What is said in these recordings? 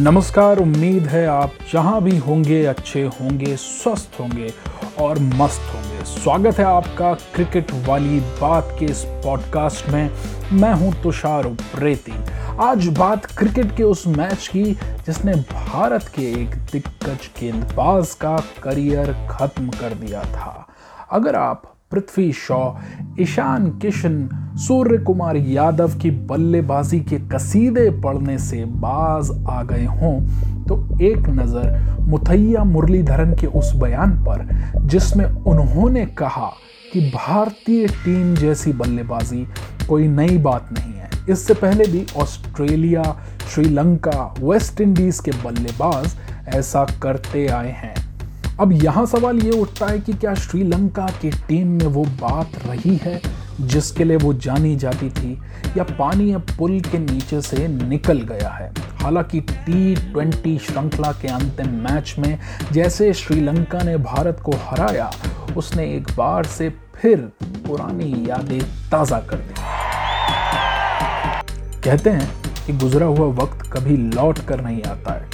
नमस्कार, उम्मीद है आप जहाँ भी होंगे, अच्छे होंगे, स्वस्थ होंगे और मस्त होंगे। स्वागत है आपका क्रिकेट वाली बात के इस पॉडकास्ट में। मैं हूँ तुषार उप्रेती। आज बात क्रिकेट के उस मैच की जिसने भारत के एक दिग्गज गेंदबाज का करियर खत्म कर दिया था। अगर आप पृथ्वी शॉ, ईशान किशन सूर्य कुमार यादव की बल्लेबाजी के कसीदे पढ़ने से बाज आ गए हों। तो एक नज़र मुथैया मुरलीधरन के उस बयान पर, जिसमें उन्होंने कहा कि भारतीय टीम जैसी बल्लेबाजी कोई नई बात नहीं है। इससे पहले भी ऑस्ट्रेलिया, श्रीलंका, वेस्ट इंडीज के बल्लेबाज ऐसा करते आए हैं। अब यहाँ सवाल ये उठता है कि क्या श्रीलंका की टीम में वो बात रही है, जिसके लिए वो जानी जाती थी, या पानी अब पुल के नीचे से निकल गया है? हालाँकि टी ट्वेंटी श्रृंखला के अंतिम मैच में जैसे श्रीलंका ने भारत को हराया, उसने एक बार से फिर पुरानी यादें ताज़ा कर दी। कहते हैं कि गुजरा हुआ वक्त कभी लौट कर नहीं आता है।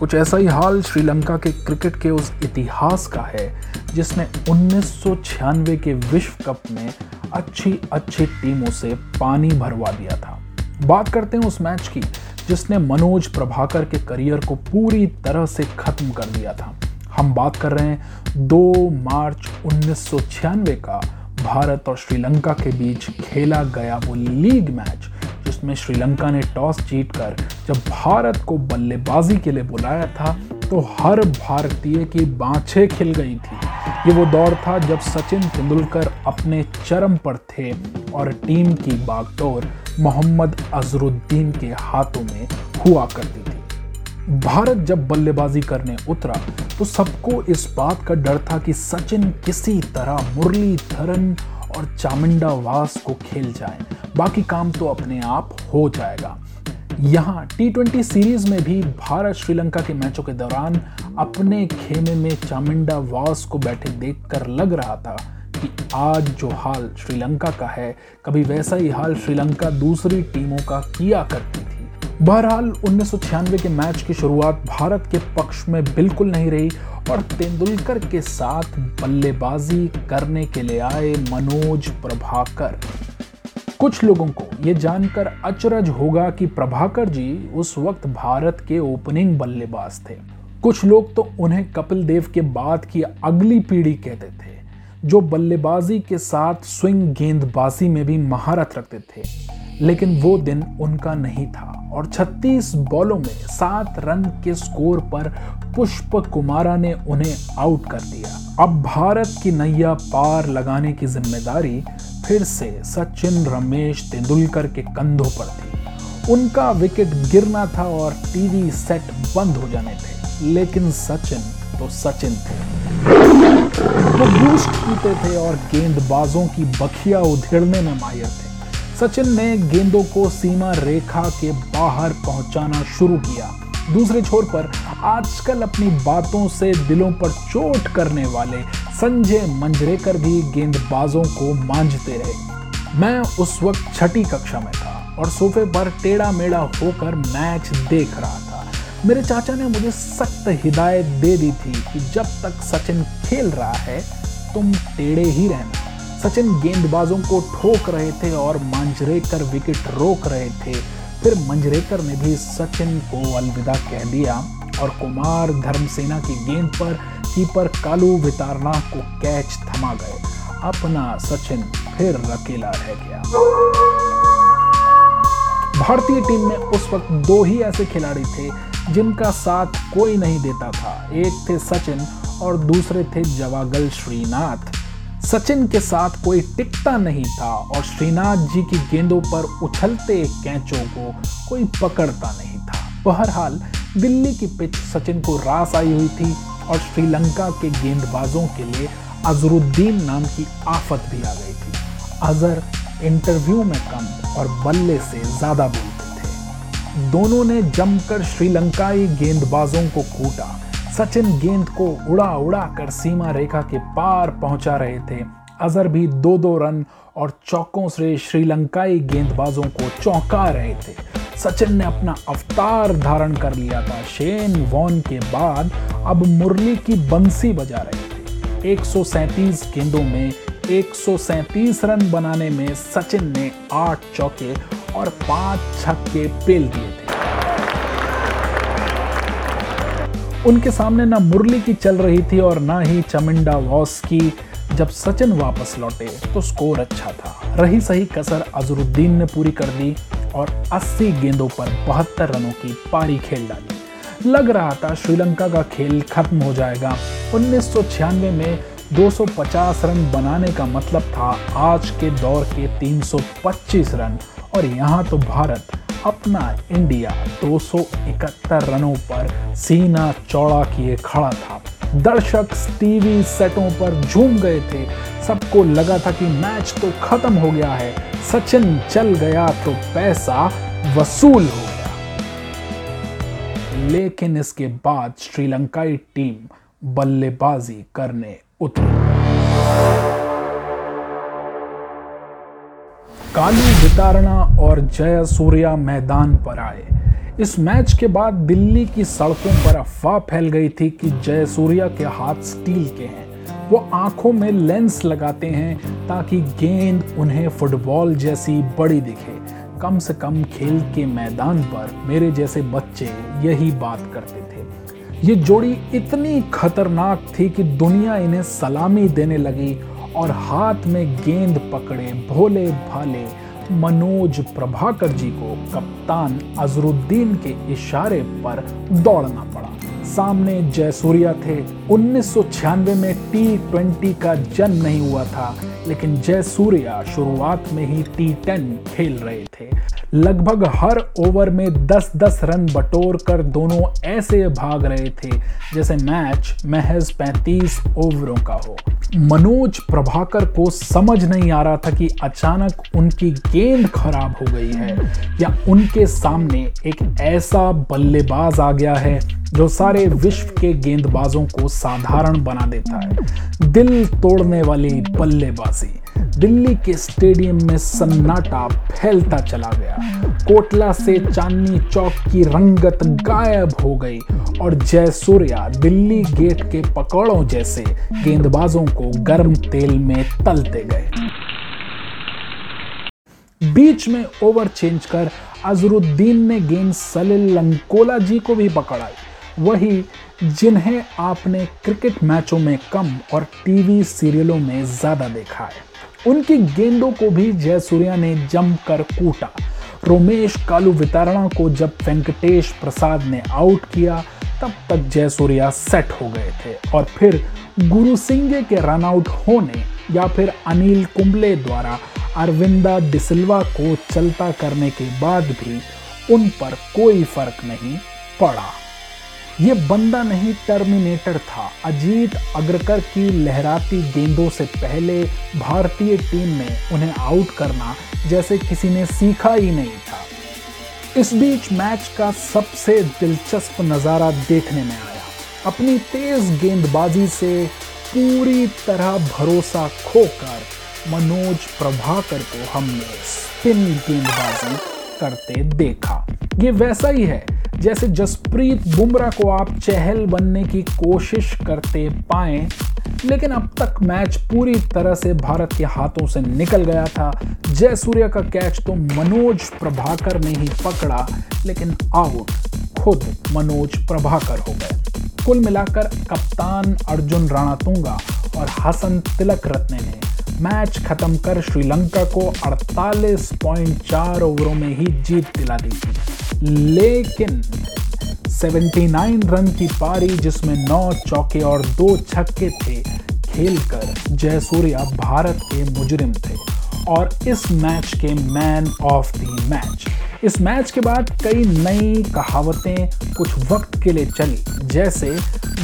कुछ ऐसा ही हाल श्रीलंका के क्रिकेट के उस इतिहास का है जिसने उन्नीस सौ छियानवे के विश्व कप में अच्छी अच्छी टीमों से पानी भरवा दिया था। बात करते हैं उस मैच की, जिसने मनोज प्रभाकर के करियर को पूरी तरह से खत्म कर दिया था। हम बात कर रहे हैं 2 मार्च उन्नीस सौ छियानवे का, भारत और श्रीलंका के बीच खेला गया वो लीग मैच जिसमें श्रीलंका ने टॉस जीतकर जब भारत को बल्लेबाजी के लिए बुलाया था तो हर भारतीय की बाँछें खिल गई थी। ये वो दौर था जब सचिन तेंदुलकर अपने चरम पर थे और टीम की बागडोर मोहम्मद अजरुद्दीन के हाथों में हुआ करती थी। भारत जब बल्लेबाजी करने उतरा तो सबको इस बात का डर था कि सचिन किसी तरह मुरलीधरन और चामुंडा वास को खेल जाए। बाकी काम तो अपने आप हो जाएगा। यहाँ टी ट्वेंटी सीरीज़ में भी भारत श्रीलंका के मैचों के दौरान अपने खेमे में चामुंडा वास को बैठे देखकर लग रहा था कि आज जो हाल श्रीलंका का है, कभी वैसा ही हाल श्रीलंका दूसरी टीमों का किया करती थी। बहरहाल, उन्नीस सौ छियानवे के मैच की शुरुआत भारत के पक्ष में बिल्कुल नहीं रही और तेंदुलकर के साथ बल्लेबाजी करने के लिए आए मनोज प्रभाकर। कुछ लोगों को ये जानकर अचरज होगा कि प्रभाकर जी उस वक्त भारत के ओपनिंग बल्लेबाज थे। कुछ लोग तो उन्हें कपिल देव के बाद की अगली पीढ़ी कहते थे। जो बल्लेबाजी के साथ स्विंग गेंदबाजी में भी महारत रखते थे। लेकिन वो दिन उनका नहीं था और 36 बॉलों में सात रन के स्कोर पर पुष्प कुमारा ने उन्हें आउट कर दिया। अब भारत की नैया पार लगाने की ज़िम्मेदारी फिर से सचिन, रमेश तेंदुलकर के कंधों पर थी। उनका विकेट गिरना था और टीवी सेट बंद हो जाने थे। लेकिन सचिन तो सचिन थे। वो बूस्ट पीते थे और गेंदबाजों की बखिया उधेड़ने में माहिर थे। सचिन ने गेंदों को सीमा रेखा के बाहर पहुंचाना शुरू किया। दूसरे छोर पर आजकल अपनी बातों से दिलों पर चोट करने वाले संजय मंजरेकर भी गेंदबाजों को मांझते रहे। मैं उस वक्त छठी कक्षा में था और सोफे पर टेढ़ा मेढ़ा होकर मैच देख रहा था। मेरे चाचा ने मुझे सख्त हिदायत दे दी थी कि जब तक सचिन खेल रहा है, तुम टेढ़े ही रहना। सचिन गेंदबाजों को ठोक रहे थे और मांजरेकर विकेट रोक रहे थे। फिर मंजरेकर ने भी सचिन को अलविदा कह दिया और कुमार धर्मसेना की गेंद पर, कीपर कालू वितारना को कैच थमा गए। अपना सचिन फिर अकेला रह गया। भारतीय टीम में उस वक्त दो ही ऐसे खिलाड़ी थे जिनका साथ कोई नहीं देता था। एक थे सचिन और दूसरे थे जवागल श्रीनाथ। सचिन के साथ कोई टिकता नहीं था और श्रीनाथ जी की गेंदों पर उछलते कैचों को कोई पकड़ता नहीं था। बहरहाल, दिल्ली की पिच सचिन को रास आई हुई थी और श्रीलंका के गेंदबाजों के लिए अजरुद्दीन नाम की आफत भी आ गई थी। अजहर इंटरव्यू में कम और बल्ले से ज़्यादा बोलते थे दोनों ने जमकर श्रीलंकाई गेंदबाजों को कूटा। सचिन गेंद को उड़ा उड़ा कर सीमा रेखा के पार पहुँचा रहे थे। अजहर भी दो दो रन और चौकों से श्रीलंकाई गेंदबाजों को चौंका रहे थे। सचिन ने अपना अवतार धारण कर लिया था। शेन वॉन के बाद अब मुरली की बंसी बजा रहे थे। एक गेंदों में एक सौ सैंतीस रन बनाने में सचिन ने आठ चौके और पाँच छक्के पेल दिए थे। उनके सामने ना मुरली की चल रही थी और ना ही चमिंडा वॉस की। जब सचिन वापस लौटे तो स्कोर अच्छा था। रही सही कसर अजरुद्दीन ने पूरी कर दी और 80 गेंदों पर बहत्तर रनों की पारी खेल डाली। लग रहा था श्रीलंका का खेल खत्म हो जाएगा। उन्नीस सौ छियानवे में 250 रन बनाने का मतलब था आज के दौर के 325 रन। और यहाँ तो भारत अपना इंडिया 271 रनों पर सीना चौड़ा किए खड़ा था। दर्शक टीवी सेटों पर झूम गए थे। सबको लगा था कि मैच तो खत्म हो गया है। सचिन चल गया तो पैसा वसूल हो गया। लेकिन इसके बाद श्रीलंकाई टीम बल्लेबाजी करने उतरी। कालू वितारणा और जय सूर्या मैदान पर आए। इस मैच के बाद दिल्ली की सड़कों पर अफवाह फैल गई थी कि जय सूर्या के हाथ स्टील के हैं। वो आँखों में लेंस लगाते हैं ताकि गेंद उन्हें फुटबॉल जैसी बड़ी दिखे। कम से कम खेल के मैदान पर मेरे जैसे बच्चे यही बात करते थे। ये जोड़ी इतनी खतरनाक थी कि दुनिया इन्हें सलामी देने लगी और हाथ में गेंद पकड़े भोले भाले मनोज प्रभाकर जी को कप्तान अजरुद्दीन के इशारे पर दौड़ना पड़ा। सामने जयसूर्या थे। उन्नीस सौ छियानवे में टी ट्वेंटी का जन्म नहीं हुआ था, लेकिन जयसूर्या शुरुआत में ही टी टेन खेल रहे थे। लगभग हर ओवर में 10-10 रन बटोर कर दोनों ऐसे भाग रहे थे, जैसे मैच महज 35 ओवरों का हो। मनोज प्रभाकर को समझ नहीं आ रहा था कि अचानक उनकी गेंद खराब हो गई है, या उनके सामने एक ऐसा बल्लेबाज आ गया है जो सारे विश्व के गेंदबाजों को साधारण बना देता है। दिल तोड़ने वाली बल्लेबाजी। दिल्ली के स्टेडियम में सन्नाटा फैलता चला गया। कोटला से चांदनी चौक की रंगत गायब हो गई और जयसूर्या दिल्ली गेट के पकौड़ों जैसे गेंदबाजों को गर्म तेल में तलते गए। बीच में ओवर चेंज कर अजरुद्दीन ने गेंद सलिल लंकोला जी को भी पकड़ाई। वही जिन्हें आपने क्रिकेट मैचों में कम और टीवी सीरियलों में ज़्यादा देखा है। उनकी गेंदों को भी जयसूर्या ने जमकर कूटा। रोमेश कालू वितारणा को जब वेंकटेश प्रसाद ने आउट किया, तब तक जयसूर्या सेट हो गए थे और फिर गुरु सिंह के रन आउट होने या फिर अनिल कुंबले द्वारा अरविंदा डिसिल्वा को चलता करने के बाद भी उन पर कोई फ़र्क नहीं पड़ा। ये बंदा नहीं टर्मिनेटर था। अजीत अग्रकर की लहराती गेंदों से पहले भारतीय टीम में उन्हें आउट करना जैसे किसी ने सीखा ही नहीं था। इस बीच मैच का सबसे दिलचस्प नज़ारा देखने में आया। अपनी तेज गेंदबाजी से पूरी तरह भरोसा खोकर मनोज प्रभाकर को हमने स्पिन गेंदबाजी करते देखा। ये वैसा ही है। जैसे जसप्रीत बुमराह को आप चहल बनने की कोशिश करते पाए, लेकिन अब तक मैच पूरी तरह से भारत के हाथों से निकल गया था। जयसूर्या का कैच तो मनोज प्रभाकर ने ही पकड़ा, लेकिन आउट खुद मनोज प्रभाकर हो गए। कुल मिलाकर कप्तान अर्जुन राणातुंगा और हसन तिलक रत्ने ने मैच खत्म कर श्रीलंका को 48.4 ओवरों में ही जीत दिला दी थी। लेकिन 79 रन की पारी जिसमें नौ चौके और दो छक्के थे, खेलकर जयसूर्या भारत के मुजरिम थे। और इस मैच के मैन ऑफ़ द मैच इस मैच के बाद कई नई कहावतें कुछ वक्त के लिए चली, जैसे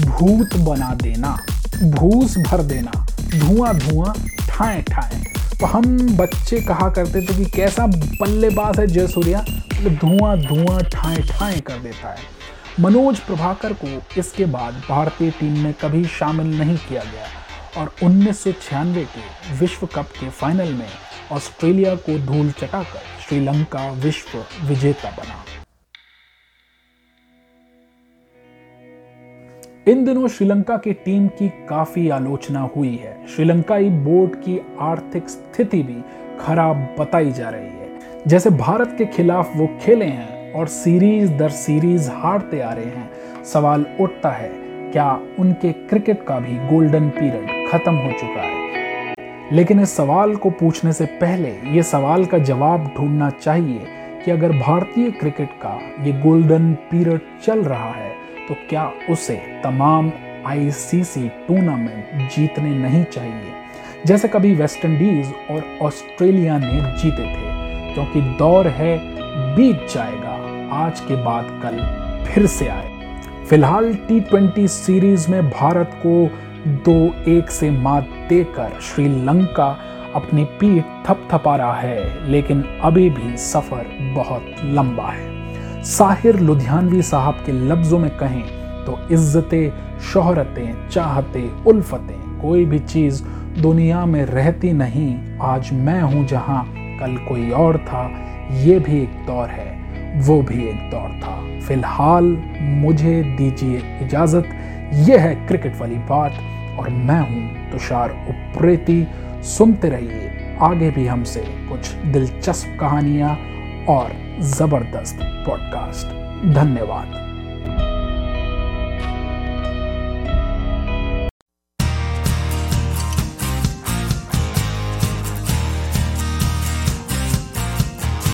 भूत बना देना, भूस भर देना, धुआँ धुआँ, ठाए ठाए। तो हम बच्चे कहा करते थे कि कैसा बल्लेबाज है जयसूर्या मतलब धुआँ धुआँ, ठाए ठाए कर देता है। मनोज प्रभाकर को इसके बाद भारतीय टीम में कभी शामिल नहीं किया गया और उन्नीस सौ छियानवे के विश्व कप के फाइनल में ऑस्ट्रेलिया को धूल चटाकर श्रीलंका विश्व विजेता बना। इन दिनों श्रीलंका की टीम की काफ़ी आलोचना हुई है। श्रीलंकाई बोर्ड की आर्थिक स्थिति भी खराब बताई जा रही है। जैसे भारत के खिलाफ वो खेले हैं और सीरीज़ दर सीरीज़ हारते आ रहे हैं। सवाल उठता है, क्या उनके क्रिकेट का भी गोल्डन पीरियड खत्म हो चुका है? लेकिन इस सवाल को पूछने से पहले ये सवाल का जवाब ढूंढना चाहिए कि अगर भारतीय क्रिकेट का ये गोल्डन पीरियड चल रहा है तो क्या उसे तमाम आईसीसी टूर्नामेंट जीतने नहीं चाहिए? जैसे कभी वेस्टइंडीज और ऑस्ट्रेलिया ने जीते थे। क्योंकि दौर है, बीत जाएगा। आज के बाद कल फिर से आए। फ़िलहाल टी ट्वेंटी सीरीज़ में भारत को दो एक से मात देकर श्रीलंका अपनी पीठ थपथपा रहा है, लेकिन अभी भी सफ़र बहुत लंबा है। साहिर लुधियानवी साहब के लफ्जों में कहें तो इज्जतें, शोहरतें, चाहतें, उल्फतें, कोई भी चीज़ दुनिया में रहती नहीं। आज मैं हूँ जहाँ कल कोई और था, ये भी एक दौर है, वो भी एक दौर था। फ़िलहाल मुझे दीजिए इजाज़त, यह है क्रिकेट वाली बात, और मैं हूँ तुषार उप्रेती। सुनते रहिए, आगे भी हमसे कुछ दिलचस्प कहानियाँ और ज़बरदस्त पॉडकास्ट। धन्यवाद।